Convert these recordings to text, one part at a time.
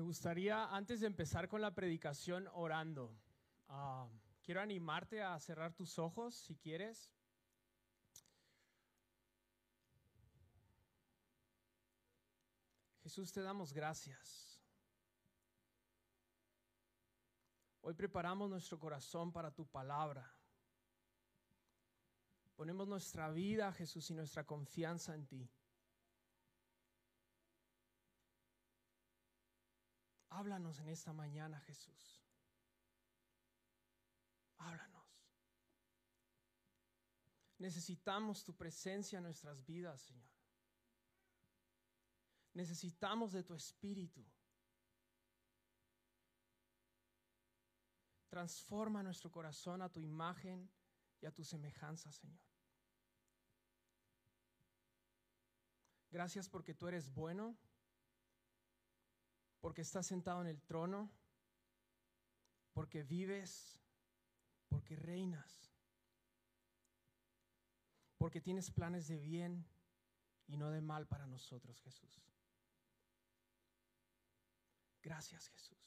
Me gustaría, antes de empezar con la predicación, orando. Ah, quiero animarte a cerrar tus ojos, si quieres. Jesús, te damos gracias. Hoy preparamos nuestro corazón para tu palabra. Ponemos nuestra vida, Jesús, y nuestra confianza en ti. Háblanos en esta mañana, Jesús. Háblanos. Necesitamos tu presencia en nuestras vidas, Señor. Necesitamos de tu espíritu. Transforma nuestro corazón a tu imagen y a tu semejanza, Señor. Gracias porque tú eres bueno, porque estás sentado en el trono, porque vives, porque reinas, porque tienes planes de bien y no de mal para nosotros, Jesús. Gracias, Jesús.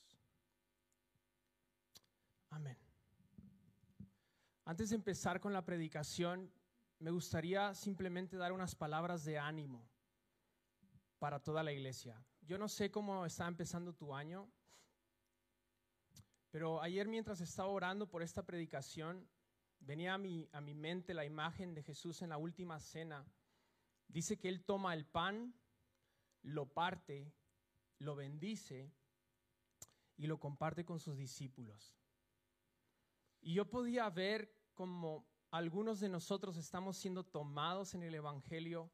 Amén. Antes de empezar con la predicación, me gustaría simplemente dar unas palabras de ánimo para toda la iglesia. Yo no sé cómo está empezando tu año, pero ayer mientras estaba orando por esta predicación, venía a mi, a mi mente la imagen de Jesús en la última cena. Dice que Él toma el pan, lo parte, lo bendice y lo comparte con sus discípulos. Y yo podía ver como algunos de nosotros estamos siendo tomados en el Evangelio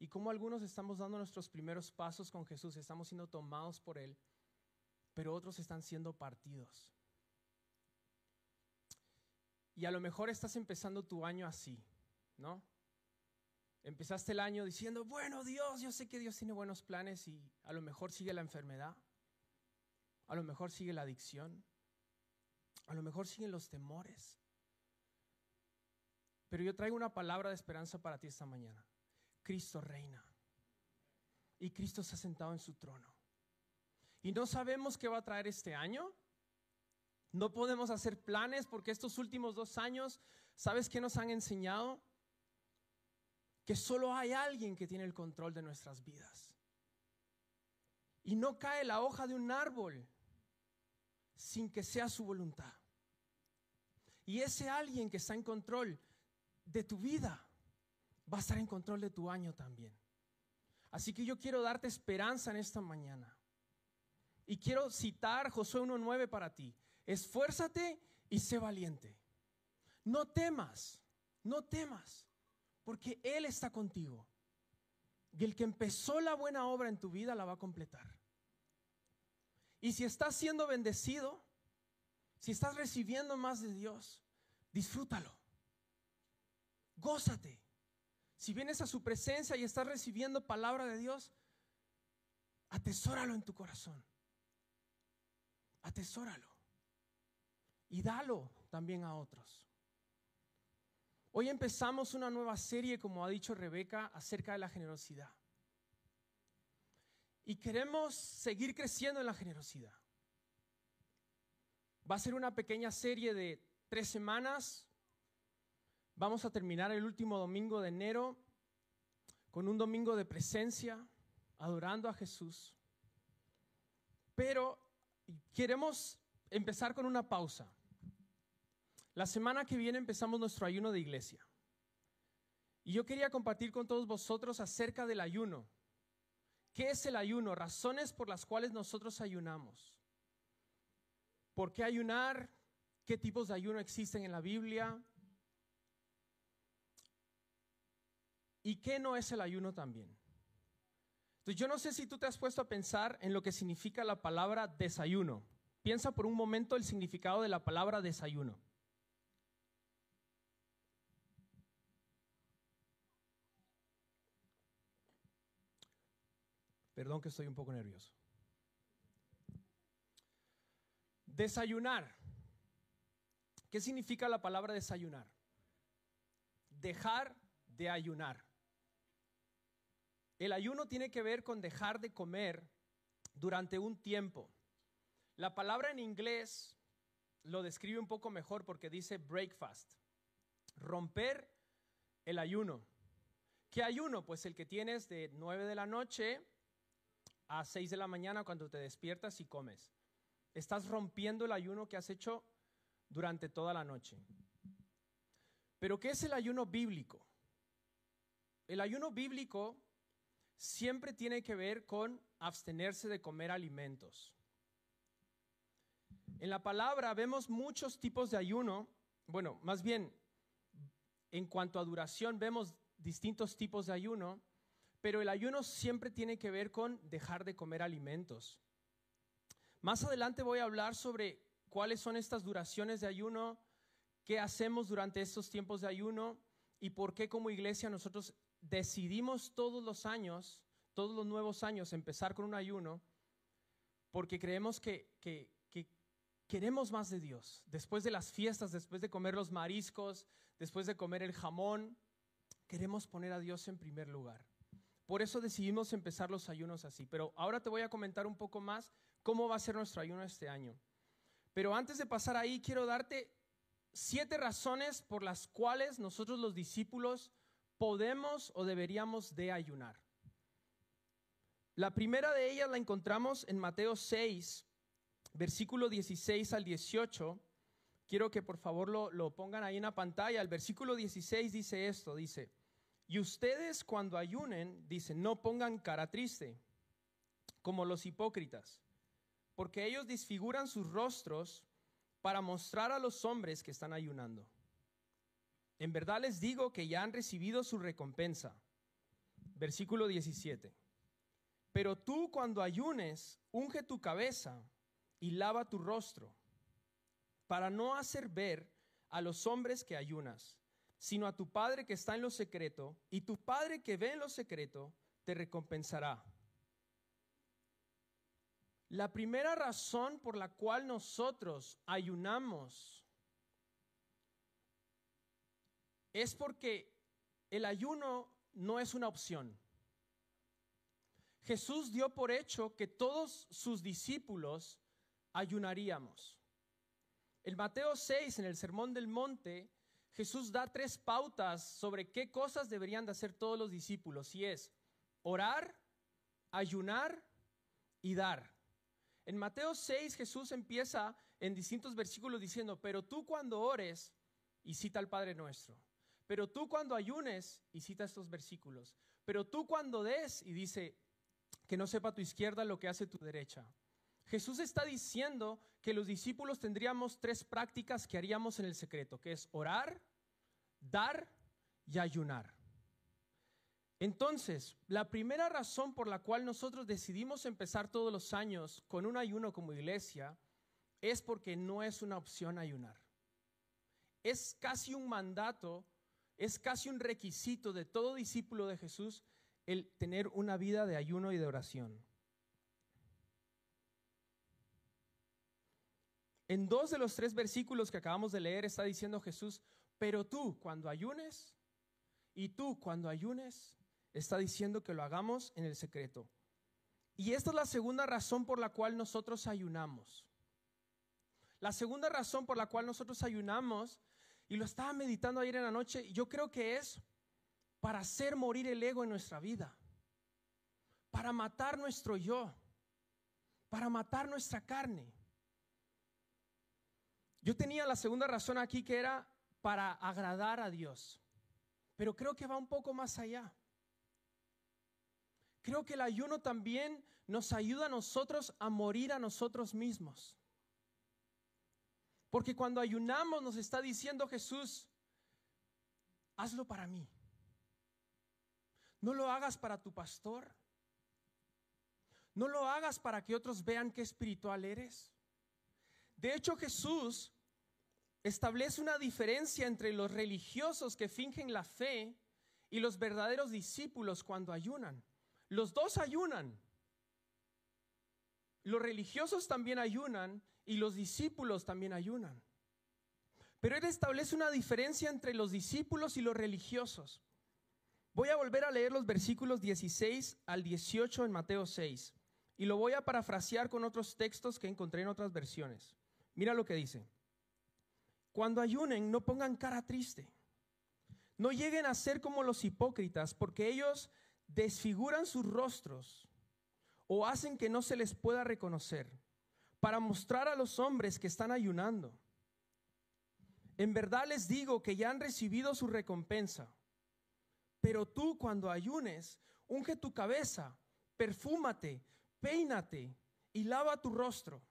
y cómo algunos estamos dando nuestros primeros pasos con Jesús, estamos siendo tomados por Él, pero otros están siendo partidos. Y a lo mejor estás empezando tu año así, ¿no? Empezaste el año diciendo, bueno Dios, yo sé que Dios tiene buenos planes y a lo mejor sigue la enfermedad, a lo mejor sigue la adicción, a lo mejor siguen los temores. Pero yo traigo una palabra de esperanza para ti esta mañana. Cristo reina. Y Cristo se ha sentado en su trono. Y no sabemos qué va a traer este año. No podemos hacer planes porque estos últimos dos años, ¿sabes qué nos han enseñado? Que solo hay alguien que tiene el control de nuestras vidas. Y no cae la hoja de un árbol sin que sea su voluntad. Y ese alguien que está en control de tu vida va a estar en control de tu año también. Así que yo quiero darte esperanza en esta mañana. Y quiero citar Josué 1.9 para ti. Esfuérzate y sé valiente. No temas, no temas, porque Él está contigo. Y el que empezó la buena obra en tu vida la va a completar. Y si estás siendo bendecido, si estás recibiendo más de Dios, disfrútalo. Gózate. Si vienes a su presencia y estás recibiendo palabra de Dios, atesóralo en tu corazón. Atesóralo. Y dalo también a otros. Hoy empezamos una nueva serie, como ha dicho Rebeca, acerca de la generosidad. Y queremos seguir creciendo en la generosidad. Va a ser una pequeña serie de tres semanas, Vamos a terminar el último domingo de enero con un domingo de presencia, adorando a Jesús. Pero queremos empezar con una pausa. La semana que viene empezamos nuestro ayuno de iglesia. Y yo quería compartir con todos vosotros acerca del ayuno. ¿Qué es el ayuno? Razones por las cuales nosotros ayunamos. ¿Por qué ayunar? ¿Qué tipos de ayuno existen en la Biblia? ¿Y qué no es el ayuno también? Entonces, yo no sé si tú te has puesto a pensar en lo que significa la palabra desayuno. Piensa por un momento el significado de la palabra desayuno. Perdón que estoy un poco nervioso. Desayunar. ¿Qué significa la palabra desayunar? Dejar de ayunar. El ayuno tiene que ver con dejar de comer durante un tiempo. La palabra en inglés lo describe un poco mejor porque dice breakfast, romper el ayuno. ¿Qué ayuno? Pues el que tienes de 9 de la noche a 6 de la mañana cuando te despiertas y comes. Estás rompiendo el ayuno que has hecho durante toda la noche. Pero ¿qué es el ayuno bíblico? El ayuno bíblico siempre tiene que ver con abstenerse de comer alimentos. En la palabra vemos muchos tipos de ayuno. Bueno, más bien, en cuanto a duración, vemos distintos tipos de ayuno, pero el ayuno siempre tiene que ver con dejar de comer alimentos. Más adelante voy a hablar sobre cuáles son estas duraciones de ayuno, qué hacemos durante estos tiempos de ayuno y por qué como iglesia nosotros decidimos todos los años, todos los nuevos años, empezar con un ayuno, porque creemos que, que, queremos más de Dios. Después de las fiestas, después de comer los mariscos, después de comer el jamón, queremos poner a Dios en primer lugar. Por eso decidimos empezar los ayunos así. Pero ahora te voy a comentar un poco más cómo va a ser nuestro ayuno este año. Pero antes de pasar ahí, quiero darte siete razones por las cuales nosotros los discípulos podemos o deberíamos de ayunar. La primera de ellas la encontramos en Mateo 6, versículo 16 al 18. Quiero que por favor lo, lo pongan ahí en la pantalla. El versículo 16 dice esto, dice, y ustedes cuando ayunen, dice, no pongan cara triste, como los hipócritas, porque ellos disfiguran sus rostros para mostrar a los hombres que están ayunando. En verdad les digo que ya han recibido su recompensa. Versículo 17. Pero tú cuando ayunes, unge tu cabeza y lava tu rostro, para no hacer ver a los hombres que ayunas, sino a tu Padre que está en lo secreto, y tu Padre que ve en lo secreto te recompensará. La primera razón por la cual nosotros ayunamos es porque el ayuno no es una opción. Jesús dio por hecho que todos sus discípulos ayunaríamos. En Mateo 6, en el Sermón del Monte, Jesús da tres pautas sobre qué cosas deberían de hacer todos los discípulos, y es orar, ayunar y dar. En Mateo 6 Jesús empieza en distintos versículos diciendo, pero tú cuando ores, y cita al Padre nuestro, pero tú cuando ayunes, y cita estos versículos, pero tú cuando des, y dice, que no sepa tu izquierda lo que hace tu derecha. Jesús está diciendo que los discípulos tendríamos tres prácticas que haríamos en el secreto, que es orar, dar y ayunar. Entonces, la primera razón por la cual nosotros decidimos empezar todos los años con un ayuno como iglesia es porque no es una opción ayunar. Es casi un mandato, es casi un requisito de todo discípulo de Jesús el tener una vida de ayuno y de oración. En dos de los tres versículos que acabamos de leer está diciendo Jesús, pero tú cuando ayunes y tú cuando ayunes, está diciendo que lo hagamos en el secreto. Y esta es la segunda razón por la cual nosotros ayunamos. La segunda razón por la cual nosotros ayunamos, y lo estaba meditando ayer en la noche, yo creo que es para hacer morir el ego en nuestra vida, para matar nuestro yo, para matar nuestra carne. Yo tenía la segunda razón aquí que era para agradar a Dios, pero creo que va un poco más allá. Creo que el ayuno también nos ayuda a nosotros a morir a nosotros mismos. Porque cuando ayunamos nos está diciendo Jesús, hazlo para mí. No lo hagas para tu pastor. No lo hagas para que otros vean qué espiritual eres. De hecho, Jesús establece una diferencia entre los religiosos que fingen la fe y los verdaderos discípulos cuando ayunan. Los dos ayunan. Los religiosos también ayunan y los discípulos también ayunan. Pero Él establece una diferencia entre los discípulos y los religiosos. Voy a volver a leer los versículos 16 al 18 en Mateo 6. Y lo voy a parafrasear con otros textos que encontré en otras versiones. Mira lo que dice. Cuando ayunen, no pongan cara triste. No lleguen a ser como los hipócritas, porque ellos desfiguran sus rostros o hacen que no se les pueda reconocer, para mostrar a los hombres que están ayunando. En verdad les digo que ya han recibido su recompensa. Pero tú cuando ayunes, unge tu cabeza, perfúmate, peínate y lava tu rostro,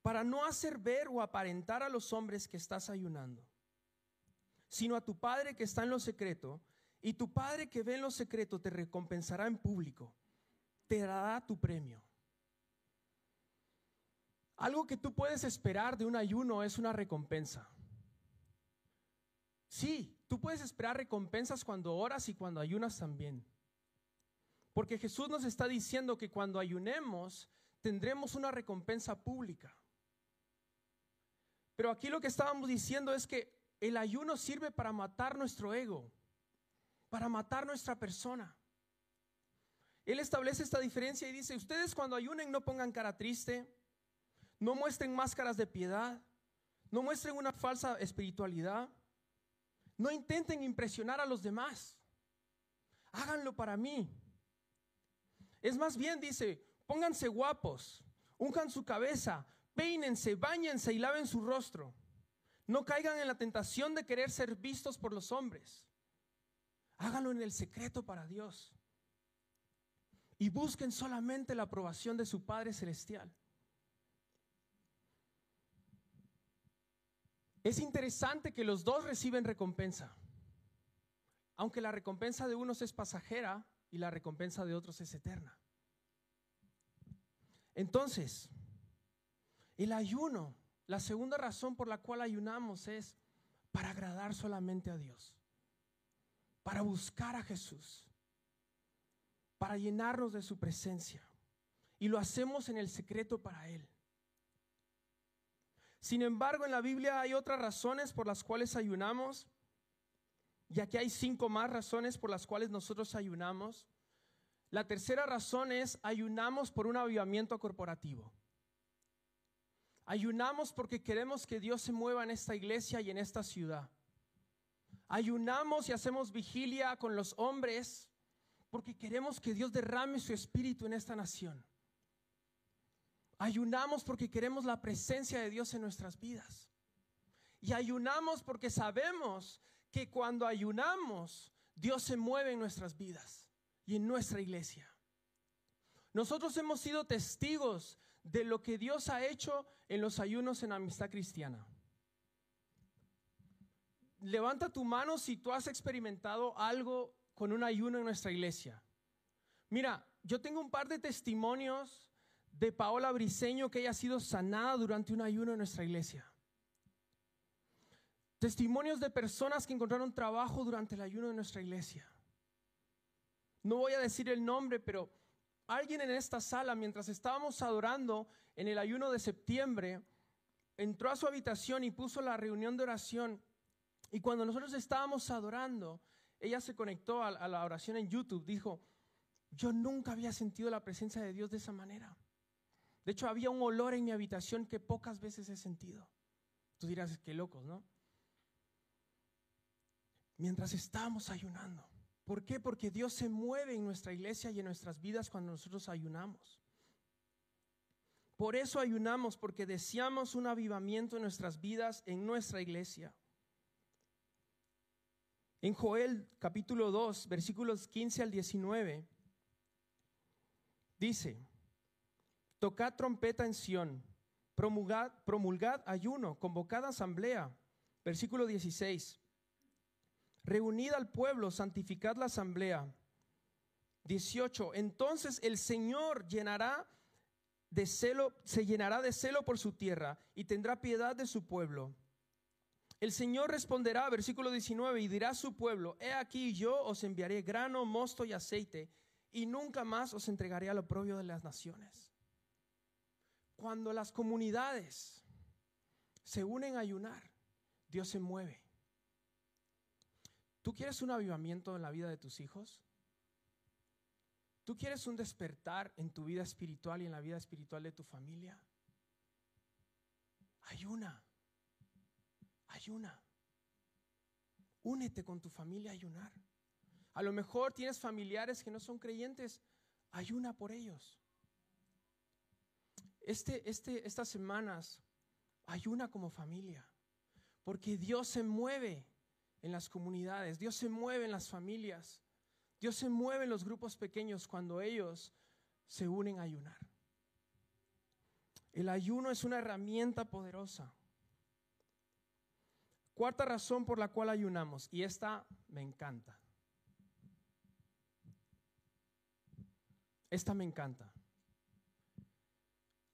para no hacer ver o aparentar a los hombres que estás ayunando, sino a tu Padre que está en lo secreto, y tu Padre que ve en lo secreto te recompensará en público, te dará tu premio. Algo que tú puedes esperar de un ayuno es una recompensa. Sí, tú puedes esperar recompensas cuando oras y cuando ayunas también. Porque Jesús nos está diciendo que cuando ayunemos tendremos una recompensa pública. Pero aquí lo que estábamos diciendo es que el ayuno sirve para matar nuestro ego, para matar nuestra persona. Él establece esta diferencia y dice, ustedes cuando ayunen no pongan cara triste, no muestren máscaras de piedad, no muestren una falsa espiritualidad, no intenten impresionar a los demás, háganlo para mí. Es más bien, dice, pónganse guapos, unjan su cabeza, peínense, bañense y laven su rostro. No caigan en la tentación de querer ser vistos por los hombres. Háganlo en el secreto para Dios. Y busquen solamente la aprobación de su Padre Celestial. Es interesante que los dos reciben recompensa. Aunque la recompensa de unos es pasajera y la recompensa de otros es eterna. Entonces, el ayuno, la segunda razón por la cual ayunamos es para agradar solamente a Dios, para buscar a Jesús, para llenarnos de su presencia. Y lo hacemos en el secreto para Él. Sin embargo, en la Biblia hay otras razones por las cuales ayunamos, ya que hay cinco más razones por las cuales nosotros ayunamos. La tercera razón es ayunamos por un avivamiento corporativo. Ayunamos porque queremos que Dios se mueva en esta iglesia y en esta ciudad. Ayunamos y hacemos vigilia con los hombres porque queremos que Dios derrame su espíritu en esta nación. Ayunamos porque queremos la presencia de Dios en nuestras vidas. Y ayunamos porque sabemos que cuando ayunamos, Dios se mueve en nuestras vidas y en nuestra iglesia. Nosotros hemos sido testigos de lo que Dios ha hecho en los ayunos en amistad cristiana. Levanta tu mano si tú has experimentado algo con un ayuno en nuestra iglesia. Mira, yo tengo un par de testimonios de Paola Briseño que haya sido sanada durante un ayuno en nuestra iglesia. Testimonios de personas que encontraron trabajo durante el ayuno de nuestra iglesia. No voy a decir el nombre, pero alguien en esta sala, mientras estábamos adorando en el ayuno de septiembre, entró a su habitación y puso la reunión de oración. Y cuando nosotros estábamos adorando, ella se conectó a, la oración en YouTube. Dijo, yo nunca había sentido la presencia de Dios de esa manera. De hecho, había un olor en mi habitación que pocas veces he sentido. Tú dirás, qué locos, ¿no? Mientras estábamos ayunando. ¿Por qué? Porque Dios se mueve en nuestra iglesia y en nuestras vidas cuando nosotros ayunamos. Por eso ayunamos, porque deseamos un avivamiento en nuestras vidas, en nuestra iglesia. En Joel capítulo 2, versículos 15 al 19, dice, Tocad trompeta en Sión, promulgad, promulgad ayuno, convocad asamblea. Versículo 16. Reunid al pueblo, santificad la asamblea. 18. Entonces el Señor llenará de celo, se llenará de celo por su tierra y tendrá piedad de su pueblo. El Señor responderá, versículo 19, y dirá a su pueblo, he aquí yo os enviaré grano, mosto y aceite, y nunca más os entregaré al oprobio de las naciones. Cuando las comunidades se unen a ayunar, Dios se mueve. ¿Tú quieres un avivamiento en la vida de tus hijos? ¿Tú quieres un despertar en tu vida espiritual y en la vida espiritual de tu familia? Ayuna. Ayuna. Únete con tu familia a ayunar. A lo mejor tienes familiares que no son creyentes. Ayuna por ellos. Este, este, estas semanas, ayuna como familia. Porque Dios se mueve en las comunidades, Dios se mueve en las familias, Dios se mueve en los grupos pequeños cuando ellos se unen a ayunar. El ayuno es una herramienta poderosa. Cuarta razón por la cual ayunamos, y esta me encanta. Esta me encanta.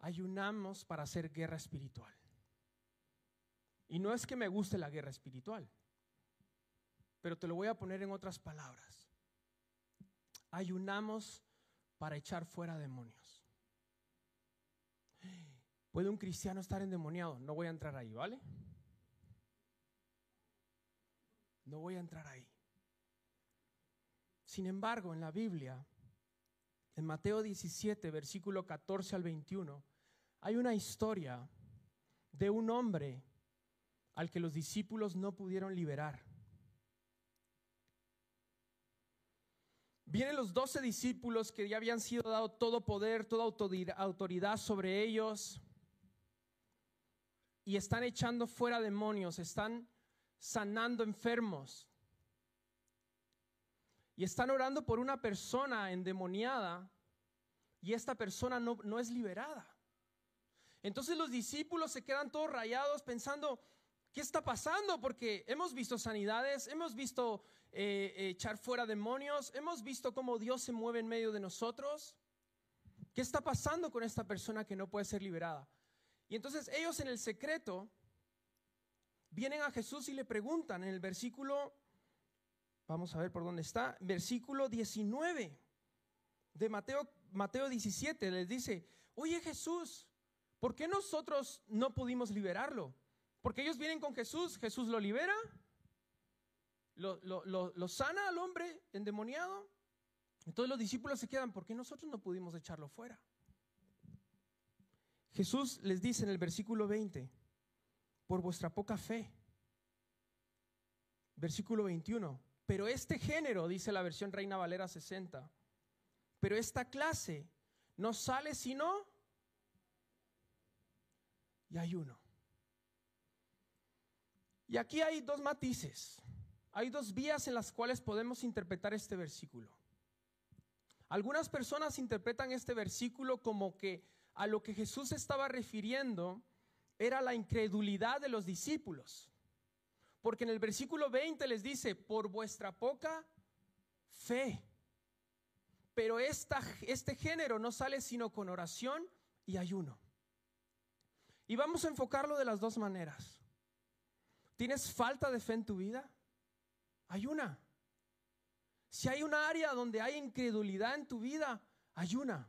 Ayunamos para hacer guerra espiritual. Y no es que me guste la guerra espiritual, pero te lo voy a poner en otras palabras. Ayunamos para echar fuera demonios. ¿Puede un cristiano estar endemoniado? No voy a entrar ahí, ¿vale? No voy a entrar ahí. Sin embargo, en la Biblia, en Mateo 17, versículo 14 al 21, hay una historia de un hombre al que los discípulos no pudieron liberar. Vienen los doce discípulos que ya habían sido dado todo poder, toda autoridad sobre ellos y están echando fuera demonios, están sanando enfermos y están orando por una persona endemoniada y esta persona no, no es liberada. Entonces los discípulos se quedan todos rayados pensando, ¿qué está pasando? Porque hemos visto sanidades, hemos visto eh, echar fuera demonios, hemos visto cómo Dios se mueve en medio de nosotros. ¿Qué está pasando con esta persona que no puede ser liberada? Y entonces ellos en el secreto vienen a Jesús y le preguntan en el versículo, vamos a ver por dónde está, versículo 19 de Mateo, Mateo 17, les dice, oye Jesús, ¿Por qué nosotros no pudimos liberarlo? Porque ellos vienen con Jesús, Jesús lo libera, lo, sana al hombre endemoniado. Entonces los discípulos se quedan, ¿por qué nosotros no pudimos echarlo fuera? Jesús les dice en el versículo 20, por vuestra poca fe. Versículo 21, pero este género, dice la versión Reina Valera 60, pero esta clase no sale sino y ayuno. Y aquí hay dos matices. Hay dos vías en las cuales podemos interpretar este versículo. Algunas personas interpretan este versículo como que a lo que Jesús estaba refiriendo era la incredulidad de los discípulos. Porque en el versículo 20 les dice, por vuestra poca fe. Pero esta, este género no sale sino con oración y ayuno. Y vamos a enfocarlo de las dos maneras. ¿Tienes falta de fe en tu vida? Hay una. Si hay un área donde hay incredulidad en tu vida, hay una.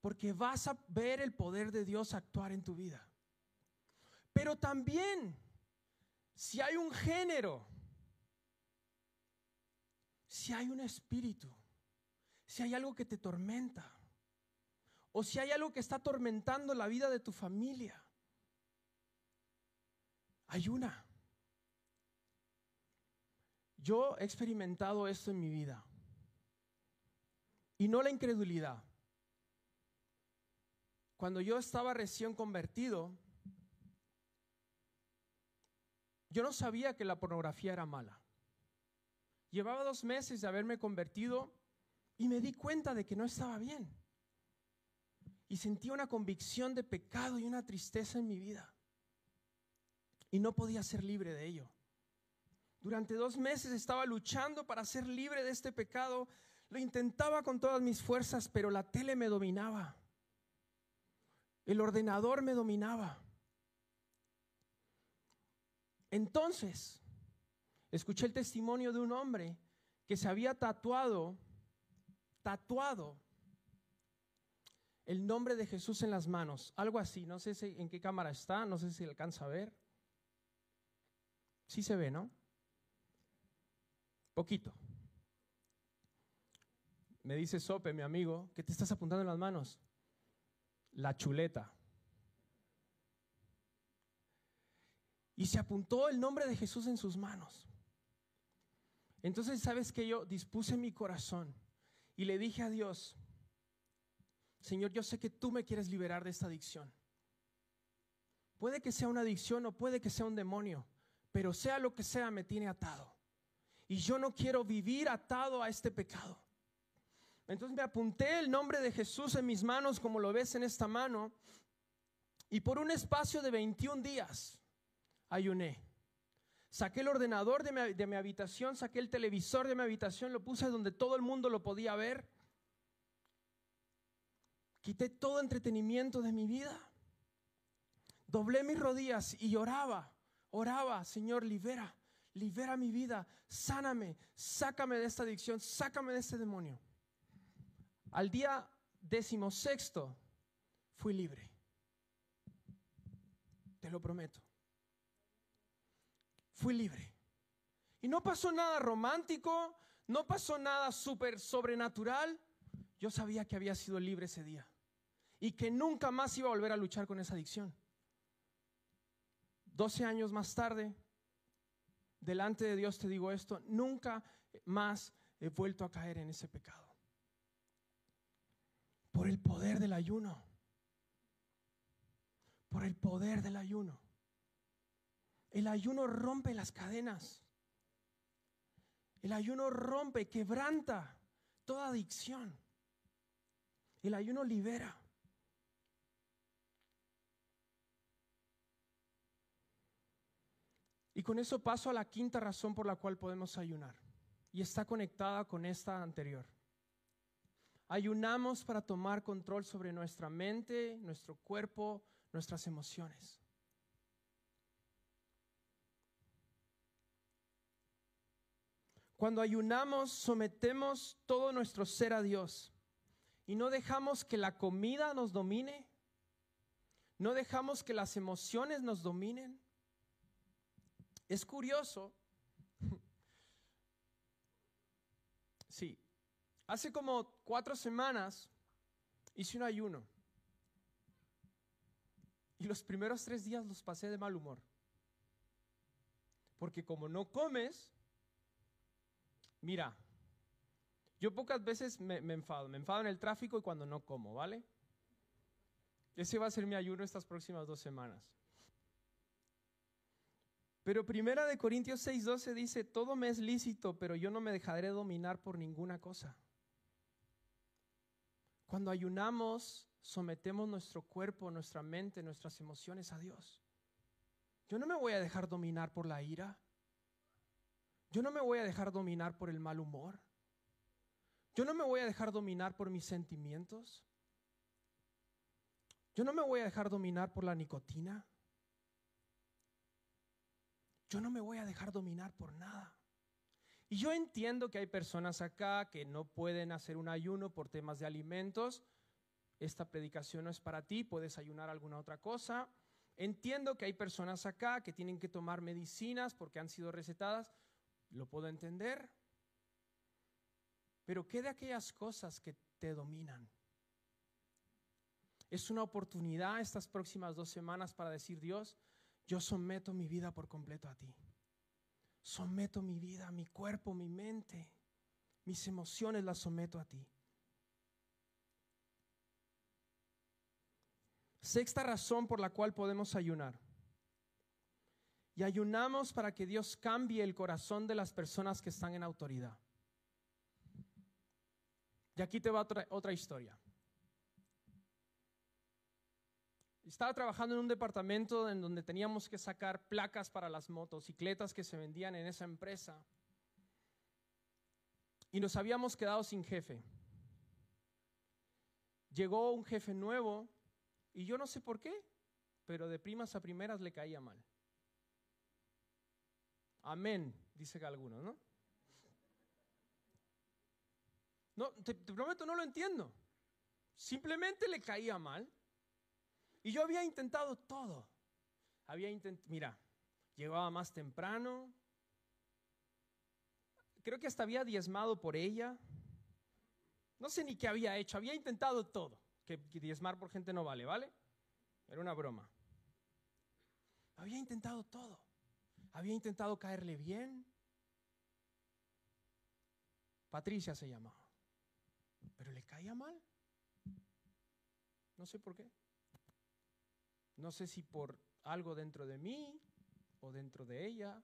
Porque vas a ver el poder de Dios actuar en tu vida. Pero también, si hay un género, si hay un espíritu, si hay algo que te tormenta, o si hay algo que está atormentando la vida de tu familia, Ayuna. Yo he experimentado esto en mi vida. Y no la incredulidad. Cuando yo estaba recién convertido, yo no sabía que la pornografía era mala. Llevaba dos meses de haberme convertido y me di cuenta de que no estaba bien. Y sentí una convicción de pecado y una tristeza en mi vida y no podía ser libre de ello. Durante dos meses estaba luchando para ser libre de este pecado. Lo intentaba con todas mis fuerzas, pero la tele me dominaba. El ordenador me dominaba. Entonces, escuché el testimonio de un hombre que se había tatuado, tatuado el nombre de Jesús en las manos. Algo así, no sé en qué cámara está, no sé si alcanza a ver. Sí se ve, ¿no? Poquito. me dice Sope, mi amigo, ¿qué te estás apuntando en las manos? La chuleta. Y se apuntó el nombre de Jesús en sus manos. Entonces, ¿sabes que Yo dispuse mi corazón y le dije a Dios, Señor, yo sé que tú me quieres liberar de esta adicción. Puede que sea una adicción o puede que sea un demonio, pero sea lo que sea, me tiene atado. Y yo no quiero vivir atado a este pecado. Entonces me apunté el nombre de Jesús en mis manos, como lo ves en esta mano, y por un espacio de 21 días ayuné. Saqué el ordenador de mi, habitación, saqué el televisor de mi habitación, lo puse donde todo el mundo lo podía ver. Quité todo entretenimiento de mi vida. Doblé mis rodillas y oraba, oraba, Señor, libera, libera mi vida, sáname, sácame de esta adicción, sácame de este demonio. Al día decimosexto fui libre. Te lo prometo. Fui libre. Y no pasó nada romántico, no pasó nada súper sobrenatural. Yo sabía que había sido libre ese día y que nunca más iba a volver a luchar con esa adicción. Doce años más tarde, delante de Dios te digo esto, nunca más he vuelto a caer en ese pecado. Por el poder del ayuno. Por el poder del ayuno. El ayuno rompe las cadenas. El ayuno rompe, quebranta toda adicción. El ayuno libera. Y con eso paso a la quinta razón por la cual podemos ayunar. Y está conectada con esta anterior. Ayunamos para tomar control sobre nuestra mente, nuestro cuerpo, nuestras emociones. Cuando ayunamos, sometemos todo nuestro ser a Dios y no dejamos que la comida nos domine, no dejamos que las emociones nos dominen, es curioso. Sí, hace como cuatro semanas hice un ayuno. Y los primeros tres días los pasé de mal humor. Porque como no comes, mira, yo pocas veces me, enfado. Me enfado en el tráfico y cuando no como, ¿vale? Ese va a ser mi ayuno estas próximas dos semanas. Pero primera de Corintios 6:12 dice, todo me es lícito, pero yo no me dejaré dominar por ninguna cosa. Cuando ayunamos, sometemos nuestro cuerpo, nuestra mente, nuestras emociones a Dios. Yo no me voy a dejar dominar por la ira. Yo no me voy a dejar dominar por el mal humor. Yo no me voy a dejar dominar por mis sentimientos. Yo no me voy a dejar dominar por la nicotina. Yo no me voy a dejar dominar por nada. Y yo entiendo que hay personas acá que no pueden hacer un ayuno por temas de alimentos. Esta predicación no es para ti, puedes ayunar alguna otra cosa. Entiendo que hay personas acá que tienen que tomar medicinas porque han sido recetadas. Lo puedo entender. Pero ¿qué de aquellas cosas que te dominan? Es una oportunidad estas próximas dos semanas para decir, Dios, yo someto mi vida por completo a ti. Someto mi vida, mi cuerpo, mi mente, mis emociones las someto a ti. Sexta razón por la cual podemos ayunar. Y ayunamos para que Dios cambie el corazón de las personas que están en autoridad. Y aquí te va otra, historia. Estaba trabajando en un departamento en donde teníamos que sacar placas para las motocicletas que se vendían en esa empresa. Y nos habíamos quedado sin jefe. Llegó un jefe nuevo y yo no sé por qué, pero de primas a primeras le caía mal. Amén, dice que algunos, ¿no? No, te, prometo, no lo entiendo. Simplemente le caía mal. Y yo había intentado todo. Había intentado, mira, llegaba más temprano. Creo que hasta había diezmado por ella. No sé ni qué había hecho, había intentado todo. Que diezmar por gente no vale, ¿vale? Era una broma. Había intentado todo. Había intentado caerle bien. Patricia se llamaba. Pero le caía mal. No sé por qué. No sé si por algo dentro de mí o dentro de ella,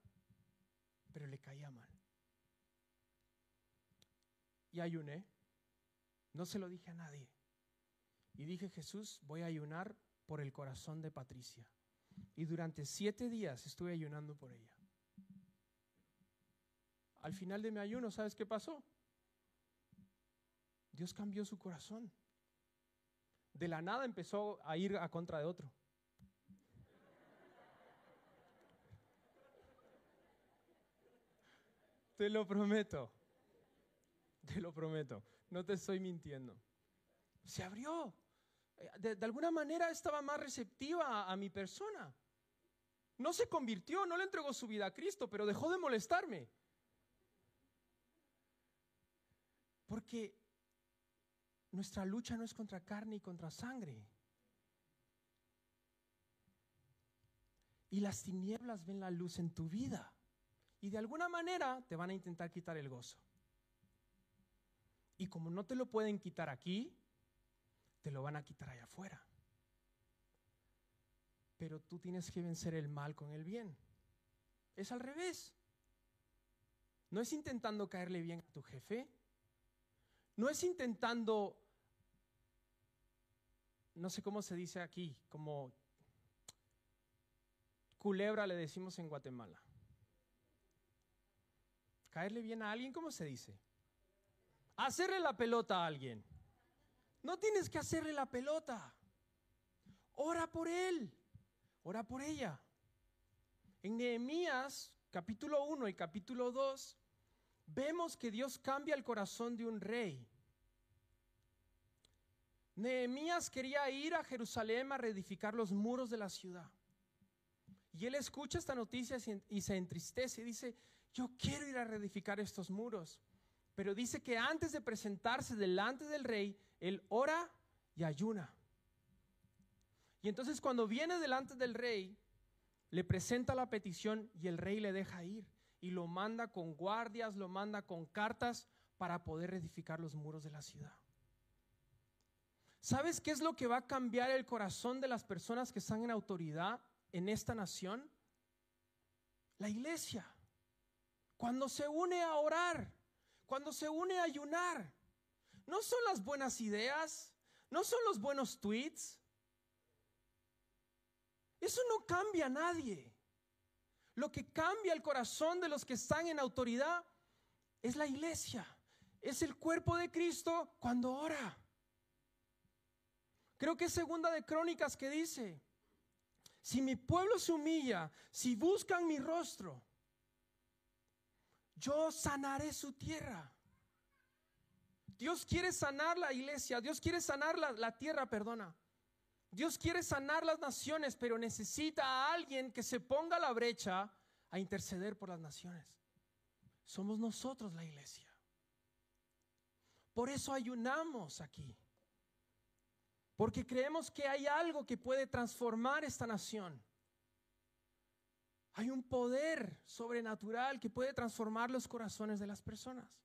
pero le caía mal. Y ayuné. No se lo dije a nadie. Y dije, Jesús, voy a ayunar por el corazón de Patricia. Y durante siete días estuve ayunando por ella. Al final de mi ayuno, ¿sabes qué pasó? Dios cambió su corazón. De la nada empezó a ir a contra de otro. Te lo prometo. Te lo prometo. No te estoy mintiendo. Se abrió. Eh, de, alguna manera estaba más receptiva a, mi persona. No se convirtió, no le entregó su vida a Cristo, pero dejó de molestarme. Porque nuestra lucha no es contra carne y contra sangre. Y las tinieblas ven la luz en tu vida. Y de alguna manera te van a intentar quitar el gozo. Y como no te lo pueden quitar aquí, te lo van a quitar allá afuera. Pero tú tienes que vencer el mal con el bien. Es al revés. No es intentando caerle bien a tu jefe. No es intentando, no sé cómo se dice aquí, como culebra le decimos en Guatemala. Caerle bien a alguien, ¿cómo se dice? Hacerle la pelota a alguien. No tienes que hacerle la pelota. Ora por él. Ora por ella. En Nehemías capítulo 1 y capítulo 2 vemos que Dios cambia el corazón de un rey. Nehemías quería ir a Jerusalén a reedificar los muros de la ciudad. Y él escucha esta noticia y se entristece y dice, yo quiero ir a reedificar estos muros. Pero dice que antes de presentarse delante del rey, él ora y ayuna. Y entonces cuando viene delante del rey, le presenta la petición y el rey le deja ir y lo manda con guardias, lo manda con cartas para poder reedificar los muros de la ciudad. ¿Sabes qué es lo que va a cambiar el corazón de las personas que están en autoridad en esta nación? La iglesia. Cuando se une a orar, cuando se une a ayunar, no son las buenas ideas, no son los buenos tweets. Eso no cambia a nadie. Lo que cambia el corazón de los que están en autoridad es la iglesia, es el cuerpo de Cristo cuando ora. Creo que es segunda de Crónicas que dice, si mi pueblo se humilla, si buscan mi rostro, yo sanaré su tierra. Dios quiere sanar la iglesia, Dios quiere sanar la, tierra, perdona. Dios quiere sanar las naciones, pero necesita a alguien que se ponga la brecha a interceder por las naciones. Somos nosotros la iglesia. Por eso ayunamos aquí. Porque creemos que hay algo que puede transformar esta nación. Hay un poder sobrenatural que puede transformar los corazones de las personas.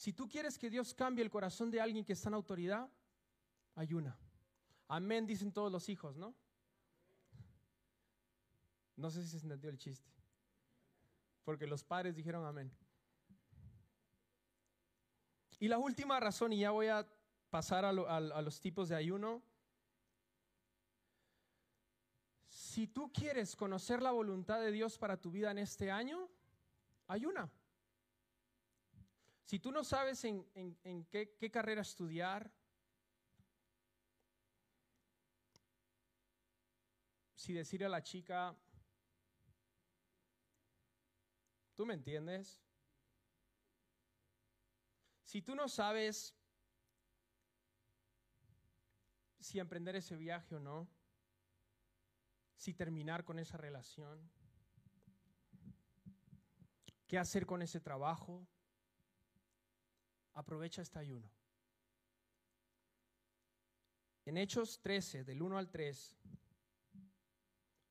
Si tú quieres que Dios cambie el corazón de alguien que está en autoridad, ayuna. Amén, dicen todos los hijos, ¿no? No sé si se entendió el chiste. Porque los padres dijeron amén. Y la última razón, y ya voy a pasar a, a los tipos de ayuno, si tú quieres conocer la voluntad de Dios para tu vida en este año, ayuna. Si tú no sabes en, qué, qué carrera estudiar, si decirle a la chica, ¿tú me entiendes? Si tú no sabes si emprender ese viaje o no, si terminar con esa relación, qué hacer con ese trabajo, Aprovecha este ayuno. En Hechos 13, del 1 al 3,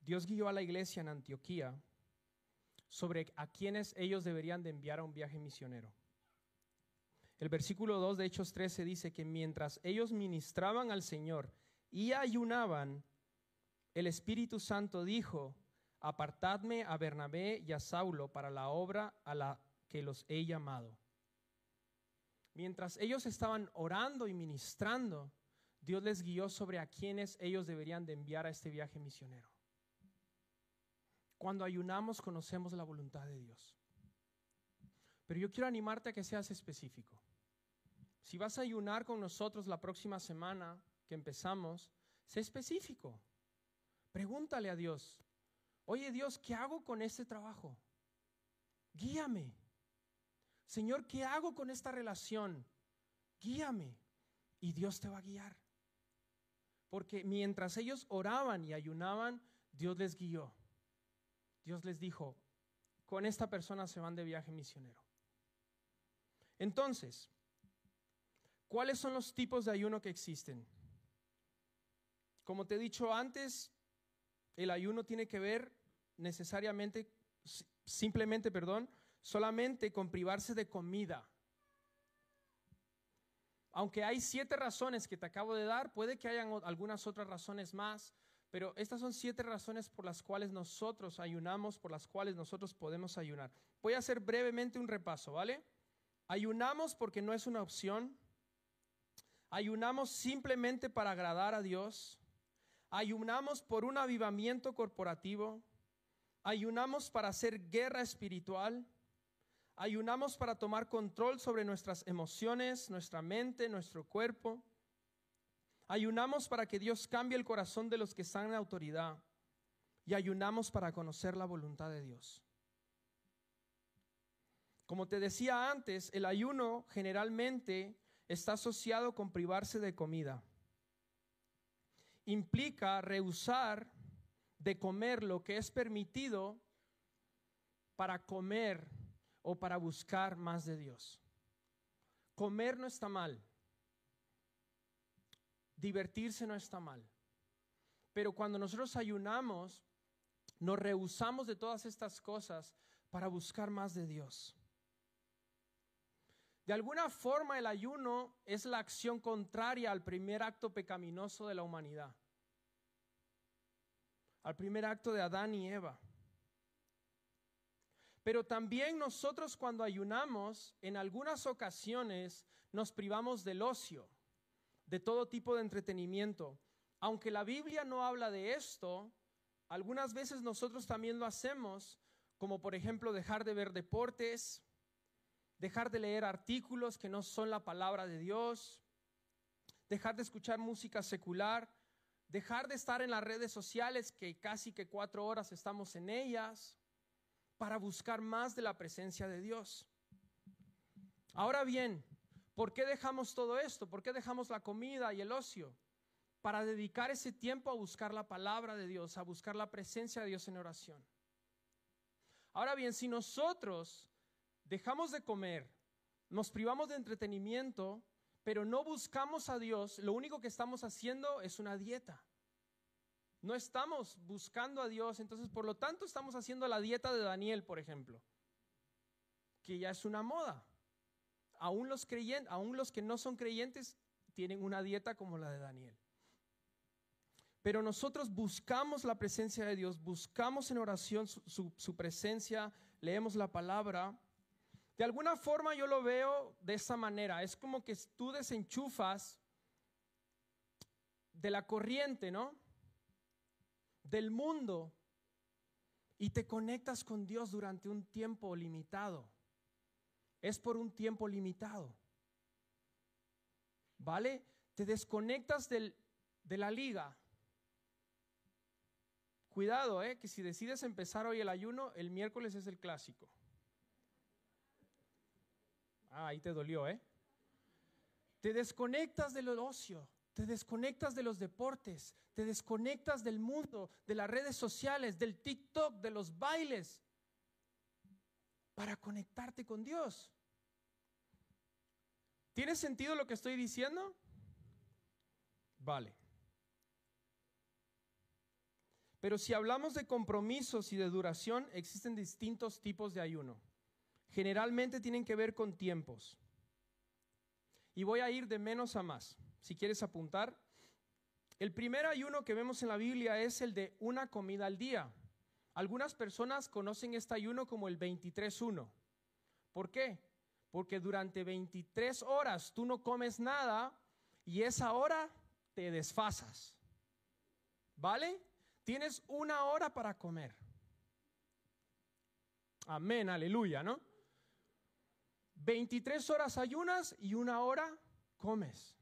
Dios guió a la iglesia en Antioquía sobre a quienes ellos deberían de enviar a un viaje misionero. El versículo 2 de Hechos 13 dice que mientras ellos ministraban al Señor y ayunaban, el Espíritu Santo dijo, apartadme a Bernabé y a Saulo para la obra a la que los he llamado. Mientras ellos estaban orando y ministrando, Dios les guió sobre a quienes ellos deberían de enviar a este viaje misionero. Cuando ayunamos conocemos la voluntad de Dios. Pero yo quiero animarte a que seas específico. Si vas a ayunar con nosotros la próxima semana que empezamos, sé específico. Pregúntale a Dios, oye Dios, ¿qué hago con este trabajo? Guíame. Señor, ¿qué hago con esta relación? Guíame. Y Dios te va a guiar. Porque mientras ellos oraban y ayunaban, Dios les guió. Dios les dijo, con esta persona se van de viaje misionero. Entonces, ¿cuáles son los tipos de ayuno que existen? Como te he dicho antes, el ayuno tiene que ver necesariamente, simplemente, perdón, solamente con privarse de comida. Aunque hay siete razones que te acabo de dar, puede que hayan algunas otras razones más, pero estas son siete razones por las cuales nosotros ayunamos, por las cuales nosotros podemos ayunar. Voy a hacer brevemente un repaso, ¿vale? Ayunamos porque no es una opción. Ayunamos simplemente para agradar a Dios. Ayunamos por un avivamiento corporativo. Ayunamos para hacer guerra espiritual. Ayunamos para tomar control sobre nuestras emociones, nuestra mente, nuestro cuerpo. Ayunamos para que Dios cambie el corazón de los que están en autoridad. Y ayunamos para conocer la voluntad de Dios. Como te decía antes, el ayuno generalmente está asociado con privarse de comida. Implica rehusar de comer lo que es permitido para comer o para buscar más de Dios. Comer no está mal. Divertirse no está mal. Pero cuando nosotros ayunamos, nos rehusamos de todas estas cosas para buscar más de Dios. De alguna forma el ayuno es la acción contraria al primer acto pecaminoso de la humanidad, al primer acto de Adán y Eva. Pero también nosotros cuando ayunamos, en algunas ocasiones nos privamos del ocio de todo tipo de entretenimiento. Aunque la Biblia no habla de esto, algunas veces nosotros también lo hacemos, como por ejemplo dejar de ver deportes, dejar de leer artículos que no son la palabra de Dios, dejar de escuchar música secular, dejar de estar en las redes sociales que casi que cuatro horas estamos en ellas, para buscar más de la presencia de Dios. Ahora bien, ¿Por qué dejamos todo esto? ¿Por qué dejamos la comida y el ocio? Para dedicar ese tiempo a buscar la palabra de Dios, a buscar la presencia de Dios en oración. Ahora bien, si nosotros dejamos de comer, nos privamos de entretenimiento, pero no buscamos a Dios, lo único que estamos haciendo es una dieta. No estamos buscando a Dios, entonces por lo tanto estamos haciendo la dieta de Daniel, por ejemplo, que ya es una moda aún los, creyentes, aún los que no son creyentes tienen una dieta como la de Daniel. Pero nosotros buscamos la presencia de Dios, buscamos en oración su, su presencia, leemos la palabra. De alguna forma yo lo veo de esa manera. Es como que tú desenchufas de la corriente, ¿no? Del mundo y te conectas con Dios durante un tiempo limitado es por un tiempo limitado. ¿Vale? Te desconectas del, de la liga. Cuidado, ¿eh? que si decides empezar hoy el ayuno, el miércoles es el clásico. Ah, ahí te dolió, ¿eh? Te desconectas del ocio, te desconectas de los deportes, te desconectas del mundo, de las redes sociales, del TikTok, de los bailes para conectarte con Dios. ¿Tiene sentido lo que estoy diciendo? Vale. Pero si hablamos de compromisos y de duración, existen distintos tipos de ayuno. Generalmente tienen que ver con tiempos. Y voy a ir de menos a más. Si quieres apuntar, el primer ayuno que vemos en la Biblia es el de una comida al día. Algunas personas conocen este ayuno como el 23-1. ¿Por qué? Porque durante 23 horas tú no comes nada y esa hora te desfasas. ¿Vale? Tienes una hora para comer. Amén, aleluya, ¿no? 23 horas ayunas y una hora comes.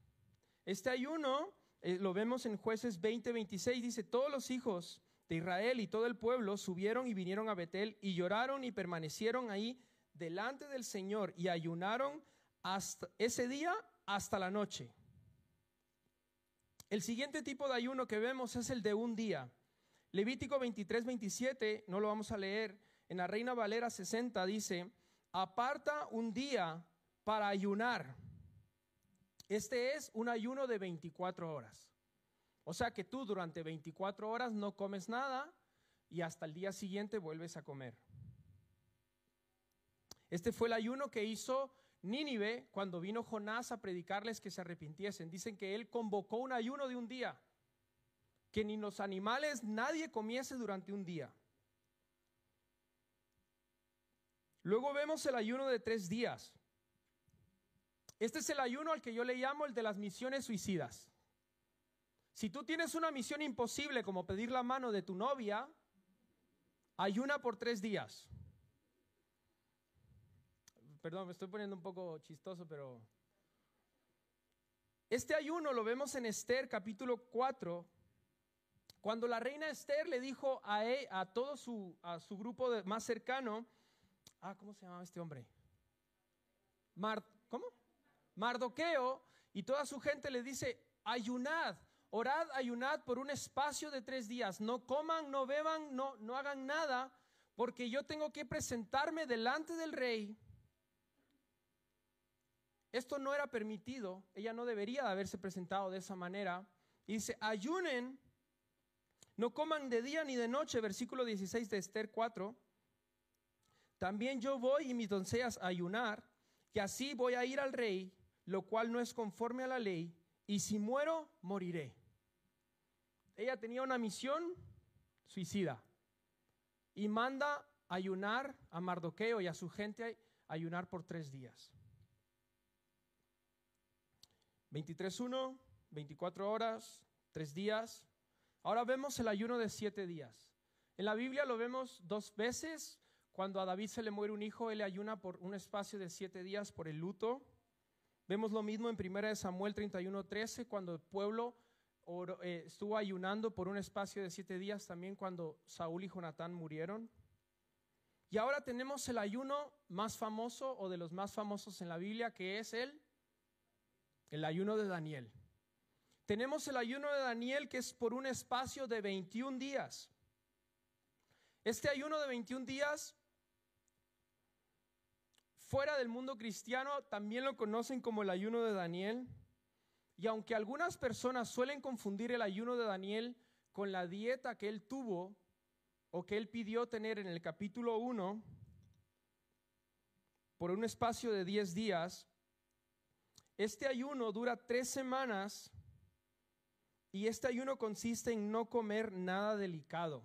Este ayuno eh, lo vemos en jueces 20, 26, dice, todos los hijos de Israel y todo el pueblo subieron y vinieron a Betel y lloraron y permanecieron ahí delante del Señor y ayunaron ese día hasta la noche. El siguiente tipo de ayuno que vemos es el de un día. Levítico 23, 27, no lo vamos a leer, en la Reina Valera 60 dice, aparta un día para ayunar. Este es un ayuno de 24 horas. O sea que tú durante 24 horas no comes nada y hasta el día siguiente vuelves a comer. Este fue el ayuno que hizo Nínive cuando vino Jonás a predicarles que se arrepintiesen. Dicen que él convocó un ayuno de un día, que ni los animales nadie comiese durante un día. Luego vemos el ayuno de tres días. Este es el ayuno al que yo le llamo el de las misiones suicidas. Si tú tienes una misión imposible como pedir la mano de tu novia, ayuna por tres días. Perdón, me estoy poniendo un poco chistoso, pero... Este ayuno lo vemos en Esther capítulo 4, cuando la reina Esther le dijo a, e, a todo su, a su grupo más cercano, ah, ¿cómo se llamaba este hombre? Mar. Mardoqueo, y toda su gente le dice, ayunad, orad, ayunad por un espacio de tres días, no coman, no beban, no, no hagan nada, porque yo tengo que presentarme delante del rey esto no era permitido, ella no debería de haberse presentado de esa manera. Y dice, ayunen, no coman de día ni de noche, versículo 16 de Esther 4. También yo voy y mis doncellas a ayunar, que así voy a ir al rey, lo cual no es conforme a la ley, y si muero, moriré. Ella tenía una misión suicida y manda ayunar a Mardoqueo y a su gente ayunar por tres días. 23.1, 24 horas, 3 días. Ahora vemos el ayuno de 7 días. En la Biblia lo vemos dos veces. Cuando a David se le muere un hijo, él ayuna por un espacio de 7 días por el luto. Vemos lo mismo en 1 Samuel 31.13, cuando el pueblo eh, estuvo ayunando por un espacio de 7 días, también cuando Saúl y Jonatán murieron. Y ahora tenemos el ayuno más famoso o de los más famosos en la Biblia, que es el el ayuno de Daniel. Tenemos el ayuno de Daniel que es por un espacio de 21 días. Este ayuno de 21 días, fuera del mundo cristiano, también lo conocen como el ayuno de Daniel. Y aunque algunas personas suelen confundir el ayuno de Daniel con la dieta que él tuvo o que él pidió tener en el capítulo 1, por un espacio de 10 días, este ayuno dura tres semanas y este ayuno consiste en no comer nada delicado.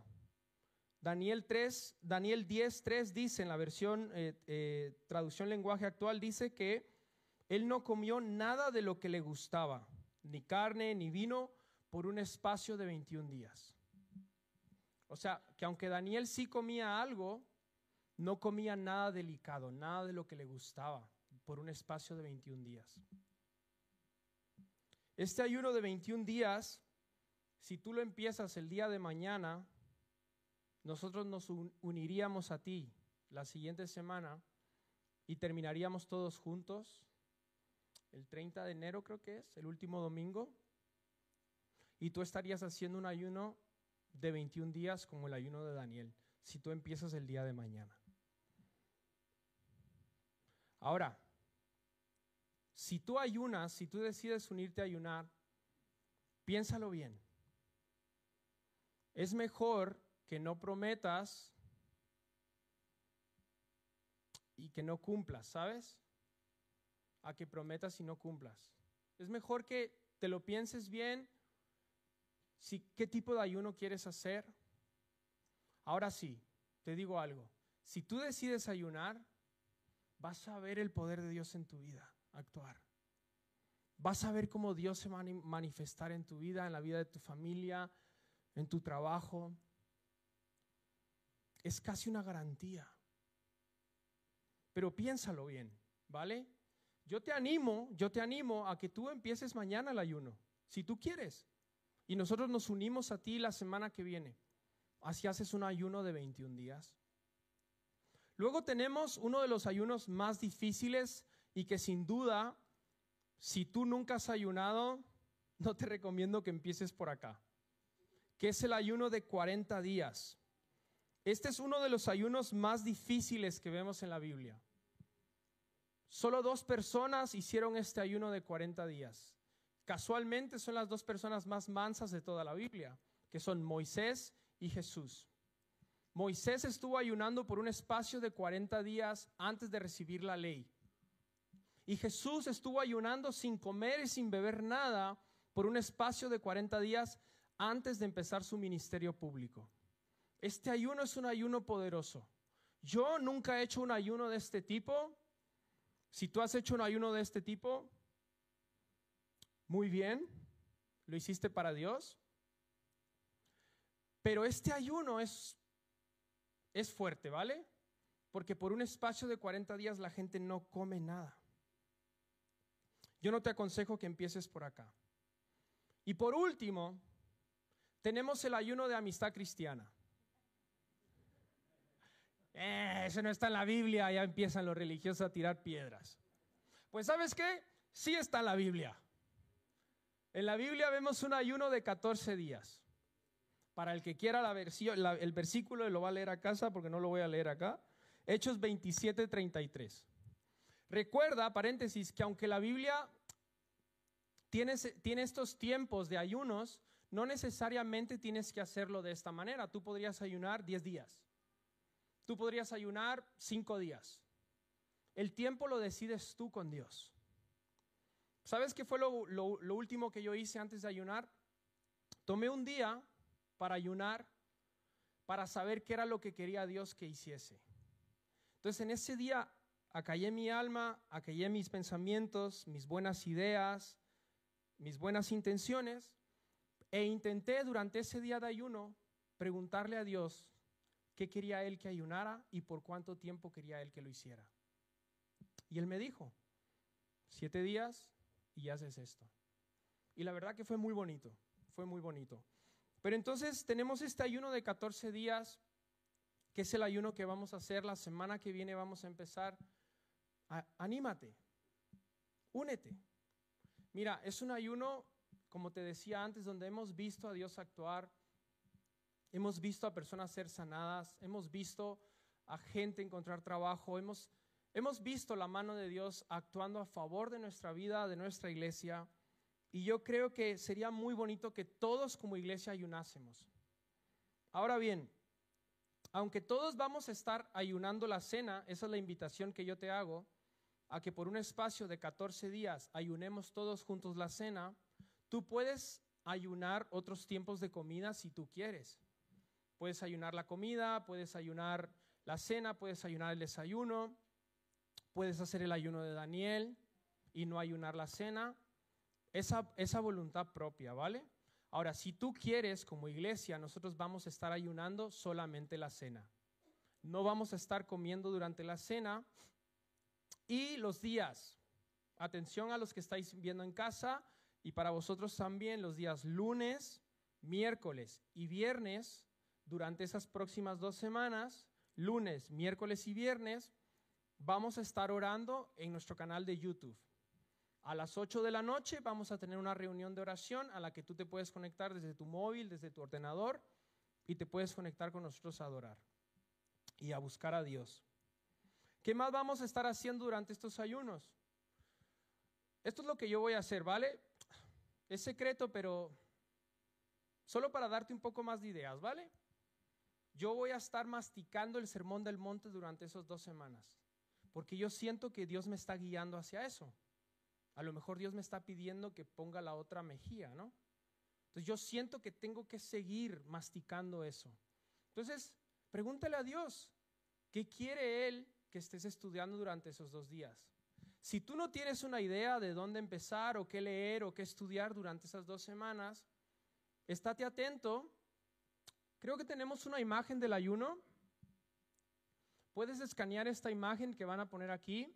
Daniel 3, Daniel 10, 3 dice en la versión eh, eh, traducción lenguaje actual, dice que él no comió nada de lo que le gustaba, ni carne, ni vino, por un espacio de 21 días. O sea, que aunque Daniel sí comía algo, no comía nada delicado, nada de lo que le gustaba, por un espacio de 21 días. Este ayuno de 21 días, si tú lo empiezas el día de mañana, nosotros nos uniríamos a ti la siguiente semana y terminaríamos todos juntos el 30 de enero creo que es, el último domingo, y tú estarías haciendo un ayuno de 21 días como el ayuno de Daniel, si tú empiezas el día de mañana. Ahora, si tú ayunas, si tú decides unirte a ayunar, piénsalo bien. Es mejor que no prometas y que no cumplas, ¿sabes? A que prometas y no cumplas. Es mejor que te lo pienses bien, si, qué tipo de ayuno quieres hacer. Ahora sí, te digo algo. Si tú decides ayunar, vas a ver el poder de Dios en tu vida actuar. Vas a ver cómo Dios se va a manifestar en tu vida, en la vida de tu familia, en tu trabajo. Es casi una garantía. Pero piénsalo bien, ¿vale? Yo te animo, yo te animo a que tú empieces mañana el ayuno, si tú quieres. Y nosotros nos unimos a ti la semana que viene. Así haces un ayuno de 21 días. Luego tenemos uno de los ayunos más difíciles y que sin duda, si tú nunca has ayunado, no te recomiendo que empieces por acá, que es el ayuno de 40 días. Este es uno de los ayunos más difíciles que vemos en la Biblia. Solo dos personas hicieron este ayuno de 40 días. Casualmente son las dos personas más mansas de toda la Biblia, que son Moisés y Jesús. Moisés estuvo ayunando por un espacio de 40 días antes de recibir la ley. Y Jesús estuvo ayunando sin comer y sin beber nada por un espacio de 40 días antes de empezar su ministerio público. Este ayuno es un ayuno poderoso. Yo nunca he hecho un ayuno de este tipo. Si tú has hecho un ayuno de este tipo, muy bien, lo hiciste para Dios. Pero este ayuno es, es fuerte, ¿vale? Porque por un espacio de 40 días la gente no come nada. Yo no te aconsejo que empieces por acá. Y por último, tenemos el ayuno de amistad cristiana. Eh, eso no está en la Biblia, ya empiezan los religiosos a tirar piedras. Pues sabes qué? Sí está en la Biblia. En la Biblia vemos un ayuno de 14 días. Para el que quiera la versión, el versículo lo va a leer a casa porque no lo voy a leer acá. Hechos 27, 33. Recuerda, paréntesis, que aunque la Biblia tiene, tiene estos tiempos de ayunos, no necesariamente tienes que hacerlo de esta manera. Tú podrías ayunar 10 días. Tú podrías ayunar 5 días. El tiempo lo decides tú con Dios. ¿Sabes qué fue lo, lo, último que yo hice antes de ayunar? Tomé un día para ayunar, para saber qué era lo que quería Dios que hiciese. Entonces en ese día acallé mi alma, acallé mis pensamientos, mis buenas ideas, mis buenas intenciones e intenté durante ese día de ayuno preguntarle a Dios qué quería Él que ayunara y por cuánto tiempo quería Él que lo hiciera. Y Él me dijo, siete días y haces esto. Y la verdad que fue muy bonito, fue muy bonito. Pero entonces tenemos este ayuno de 14 días, que es el ayuno que vamos a hacer. La semana que viene vamos a empezar anímate, únete. Mira, es un ayuno, como te decía antes, donde hemos visto a Dios actuar, hemos visto a personas ser sanadas, hemos visto a gente encontrar trabajo, hemos, hemos visto la mano de Dios actuando a favor de nuestra vida, de nuestra iglesia. Y yo creo que sería muy bonito que todos como iglesia ayunásemos. Ahora bien, aunque todos vamos a estar ayunando la cena, esa es la invitación que yo te hago, a que por un espacio de 14 días ayunemos todos juntos la cena, tú puedes ayunar otros tiempos de comida si tú quieres. Puedes ayunar la comida, puedes ayunar la cena, puedes ayunar el desayuno, puedes hacer el ayuno de Daniel y no ayunar la cena. Esa, voluntad propia, ¿vale? Ahora, si tú quieres, como iglesia, nosotros vamos a estar ayunando solamente la cena. No vamos a estar comiendo durante la cena y los días. Atención a los que estáis viendo en casa y para vosotros también los días lunes, miércoles y viernes durante esas próximas dos semanas, lunes, miércoles y viernes, vamos a estar orando en nuestro canal de YouTube. A las 8 de la noche vamos a tener una reunión de oración a la que tú te puedes conectar desde tu móvil, desde tu ordenador y te puedes conectar con nosotros a adorar y a buscar a Dios. ¿Qué más vamos a estar haciendo durante estos ayunos? esto es lo que yo voy a hacer, ¿vale? Es secreto, pero solo para darte un poco más de ideas, ¿vale? Yo voy a estar masticando el sermón del monte durante esas dos semanas, porque yo siento que Dios me está guiando hacia eso. A lo mejor Dios me está pidiendo que ponga la otra mejilla, ¿no? Entonces yo siento que tengo que seguir masticando eso. Entonces, pregúntale a Dios, ¿qué quiere Él que estés estudiando durante esos dos días? Si tú no tienes una idea de dónde empezar o qué leer o qué estudiar durante esas dos semanas, estate atento. Creo que tenemos una imagen del ayuno. Puedes escanear esta imagen que van a poner aquí,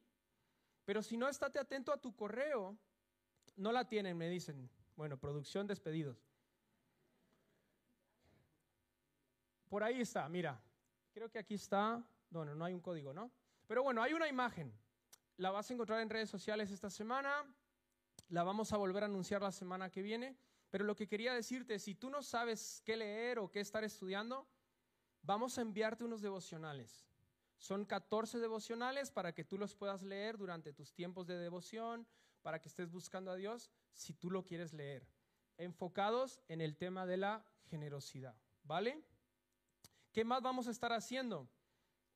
pero si no, estate atento a tu correo. No la tienen, me dicen. Bueno, producción despedidos. Por ahí está, mira. Creo que aquí está. Bueno, no hay un código, ¿no? Pero bueno, hay una imagen la vas a encontrar en redes sociales esta semana, la vamos a volver a anunciar la semana que viene, pero lo que quería decirte, si tú no sabes qué leer o qué estar estudiando, vamos a enviarte unos devocionales. Son 14 devocionales para que tú los puedas leer durante tus tiempos de devoción, para que estés buscando a Dios, si tú lo quieres leer, enfocados en el tema de la generosidad, ¿vale? ¿Qué más vamos a estar haciendo?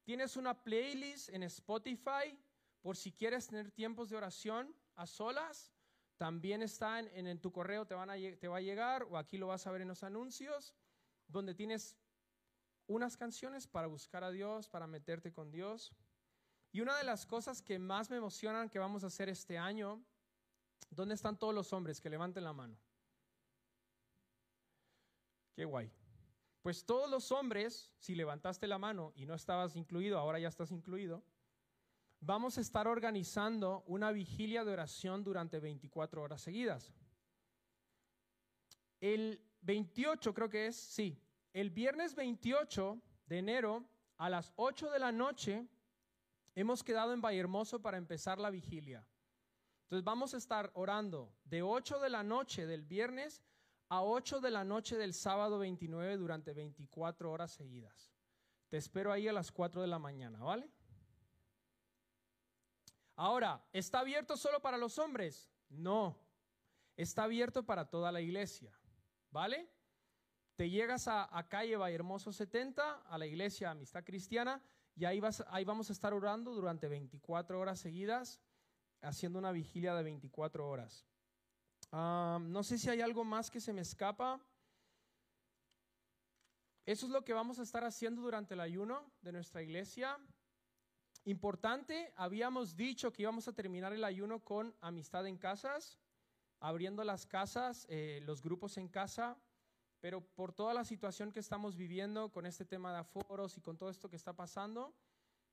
Tienes una playlist en Spotify por si quieres tener tiempos de oración a solas, también está en, tu correo, te, van a, te va a llegar, o aquí lo vas a ver en los anuncios, donde tienes unas canciones para buscar a Dios, para meterte con Dios. Y una de las cosas que más me emocionan que vamos a hacer este año, ¿dónde están todos los hombres? Que levanten la mano. Qué guay. Pues todos los hombres, si levantaste la mano y no estabas incluido, ahora ya estás incluido, vamos a estar organizando una vigilia de oración durante 24 horas seguidas. El 28 creo que es, sí, el viernes 28 de enero a las 8 de la noche hemos quedado en Vallehermoso para empezar la vigilia. Entonces vamos a estar orando de 8 de la noche del viernes a 8 de la noche del sábado 29 durante 24 horas seguidas. Te espero ahí a las 4 de la mañana, ¿vale? Ahora, ¿está abierto solo para los hombres? No, está abierto para toda la iglesia, ¿vale? Te llegas a, calle Hermoso 70, a la iglesia Amistad Cristiana, y ahí, vamos a estar orando durante 24 horas seguidas, haciendo una vigilia de 24 horas. No sé si hay algo más que se me escapa. Eso es lo que vamos a estar haciendo durante el ayuno de nuestra iglesia. Importante, habíamos dicho que íbamos a terminar el ayuno con amistad en casas, abriendo las casas, eh, los grupos en casa, pero por toda la situación que estamos viviendo con este tema de aforos y con todo esto que está pasando,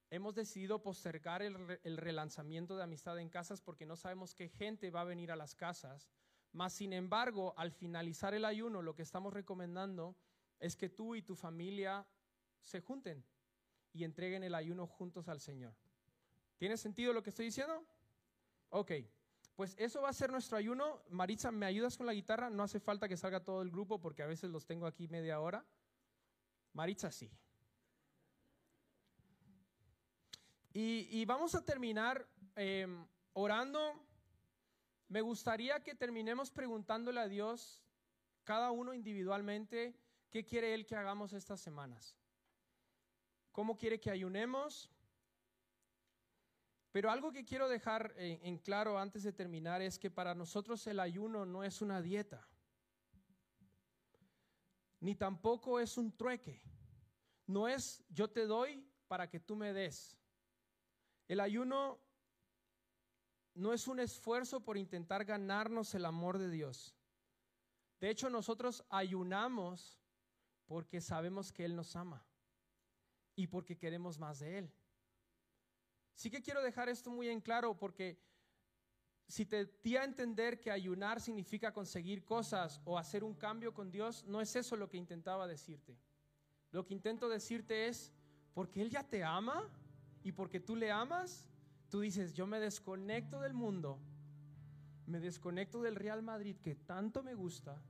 hemos decidido postergar el, el relanzamiento de amistad en casas porque no sabemos qué gente va a venir a las casas. Más sin embargo, al finalizar el ayuno, lo que estamos recomendando es que tú y tu familia se junten y entreguen el ayuno juntos al Señor. ¿Tiene sentido lo que estoy diciendo? Ok, pues eso va a ser nuestro ayuno. Maritza, ¿me ayudas con la guitarra? No hace falta que salga todo el grupo porque a veces los tengo aquí media hora. Maritza, sí. Y, vamos a terminar em, orando. Me gustaría que terminemos preguntándole a Dios, cada uno individualmente, qué quiere Él que hagamos estas semanas. ¿Cómo quiere que ayunemos? Pero algo que quiero dejar en, claro antes de terminar es que para nosotros el ayuno no es una dieta, ni tampoco es un trueque. No es yo te doy para que tú me des. El ayuno no es un esfuerzo por intentar ganarnos el amor de Dios. De hecho, nosotros ayunamos porque sabemos que Él nos ama y porque queremos más de Él. Sí que quiero dejar esto muy en claro porque si te di a entender que ayunar significa conseguir cosas o hacer un cambio con Dios, no es eso lo que intentaba decirte. Lo que intento decirte es, porque Él ya te ama y porque tú le amas, tú dices, yo me desconecto del mundo, me desconecto del Real Madrid que tanto me gusta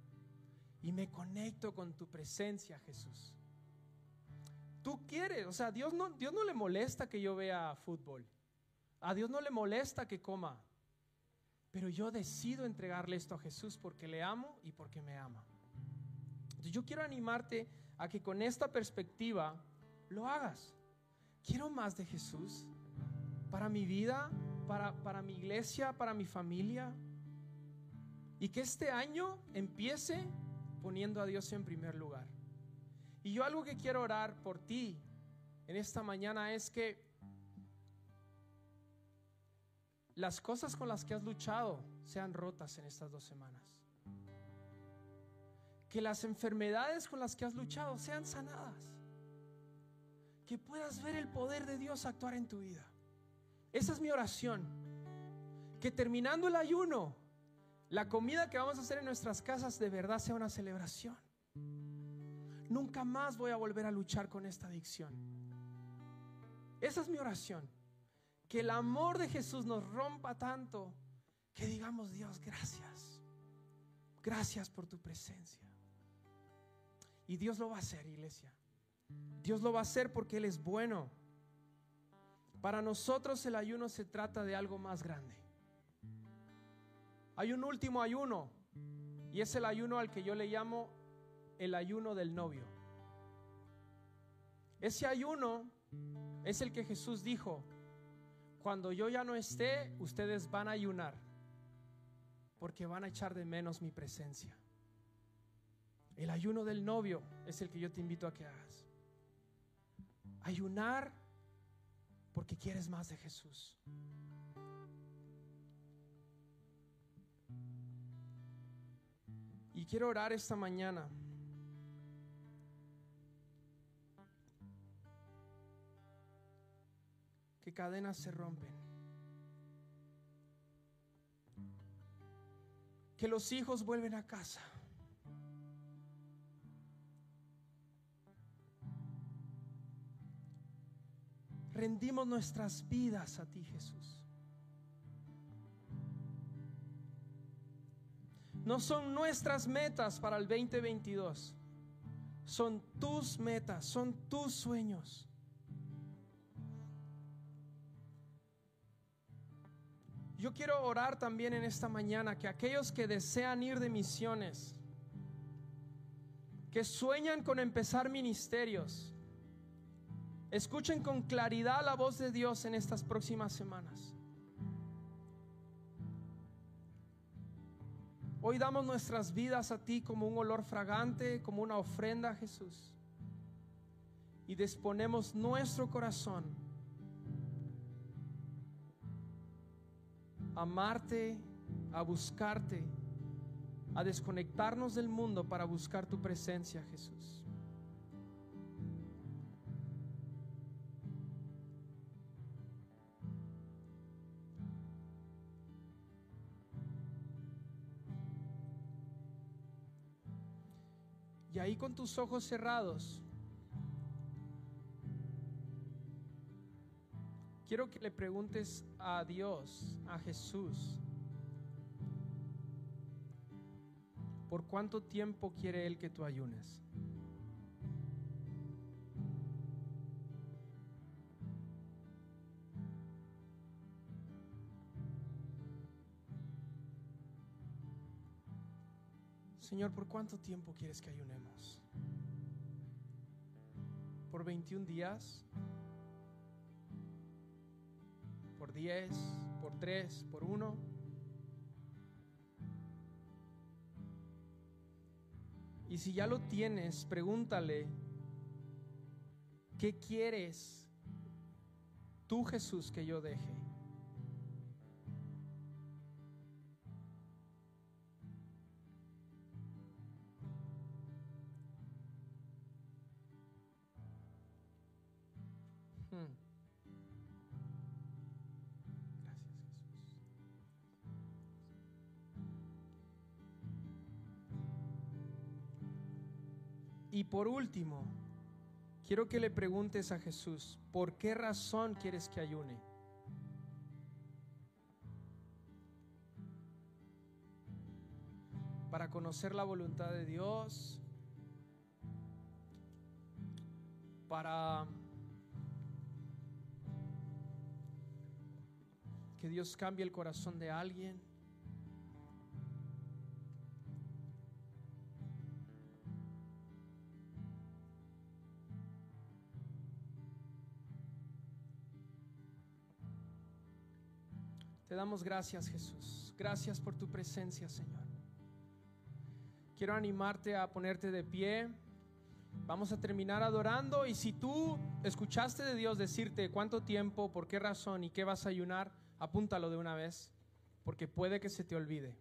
y me conecto con tu presencia, Jesús tú quieres. O sea, Dios no, Dios no le molesta que yo vea fútbol. A Dios no le molesta que coma. Pero yo decido entregarle esto a Jesús porque le amo y porque me ama. Entonces yo quiero animarte a que con esta perspectiva lo hagas. Quiero más de Jesús para mi vida, para, para mi iglesia, para mi familia. Y que este año empiece poniendo a Dios en primer lugar. Y yo algo que quiero orar por ti en esta mañana es que las cosas con las que has luchado sean rotas en estas dos semanas. Que las enfermedades con las que has luchado sean sanadas. Que puedas ver el poder de Dios actuar en tu vida. Esa es mi oración. Que terminando el ayuno, la comida que vamos a hacer en nuestras casas de verdad sea una celebración. Nunca más voy a volver a luchar con esta adicción. Esa es mi oración que el amor de Jesús nos rompa tanto que digamos, Dios, gracias. Gracias por tu presencia. Y Dios lo va a hacer, iglesia. Dios lo va a hacer porque Él es bueno. Para nosotros el ayuno se trata de algo más grande. Hay un último ayuno y es el ayuno al que yo le llamo el ayuno del novio. Ese ayuno es el que Jesús dijo, cuando yo ya no esté, ustedes van a ayunar, porque van a echar de menos mi presencia. El ayuno del novio es el que yo te invito a que hagas. Ayunar porque quieres más de Jesús. Y quiero orar esta mañana. Cadenas se rompen. Que los hijos vuelven a casa. Rendimos nuestras vidas a ti, Jesús. No son nuestras metas para el 2022. Son tus metas, son tus sueños. Yo quiero orar también en esta mañana que aquellos que desean ir de misiones, que sueñan con empezar ministerios, escuchen con claridad la voz de Dios en estas próximas semanas. Hoy damos nuestras vidas a ti como un olor fragante, como una ofrenda a Jesús. Y disponemos nuestro corazón amarte, a buscarte, a desconectarnos del mundo para buscar tu presencia, Jesús. Y ahí con tus ojos cerrados, Quiero que le preguntes a Dios, a Jesús, ¿por cuánto tiempo quiere Él que tú ayunes? Señor, ¿por cuánto tiempo quieres que ayunemos? ¿Por 21 días? 10, por 3, por 1. Y si ya lo tienes, pregúntale, ¿qué quieres tú Jesús que yo deje? Por último, quiero que le preguntes a Jesús, ¿por qué razón quieres que ayune? Para conocer la voluntad de Dios, para que Dios cambie el corazón de alguien damos gracias, Jesús. Gracias por tu presencia, Señor. Quiero animarte a ponerte de pie. Vamos a terminar adorando y si tú escuchaste de Dios decirte cuánto tiempo, por qué razón y qué vas a ayunar, apúntalo de una vez, porque puede que se te olvide.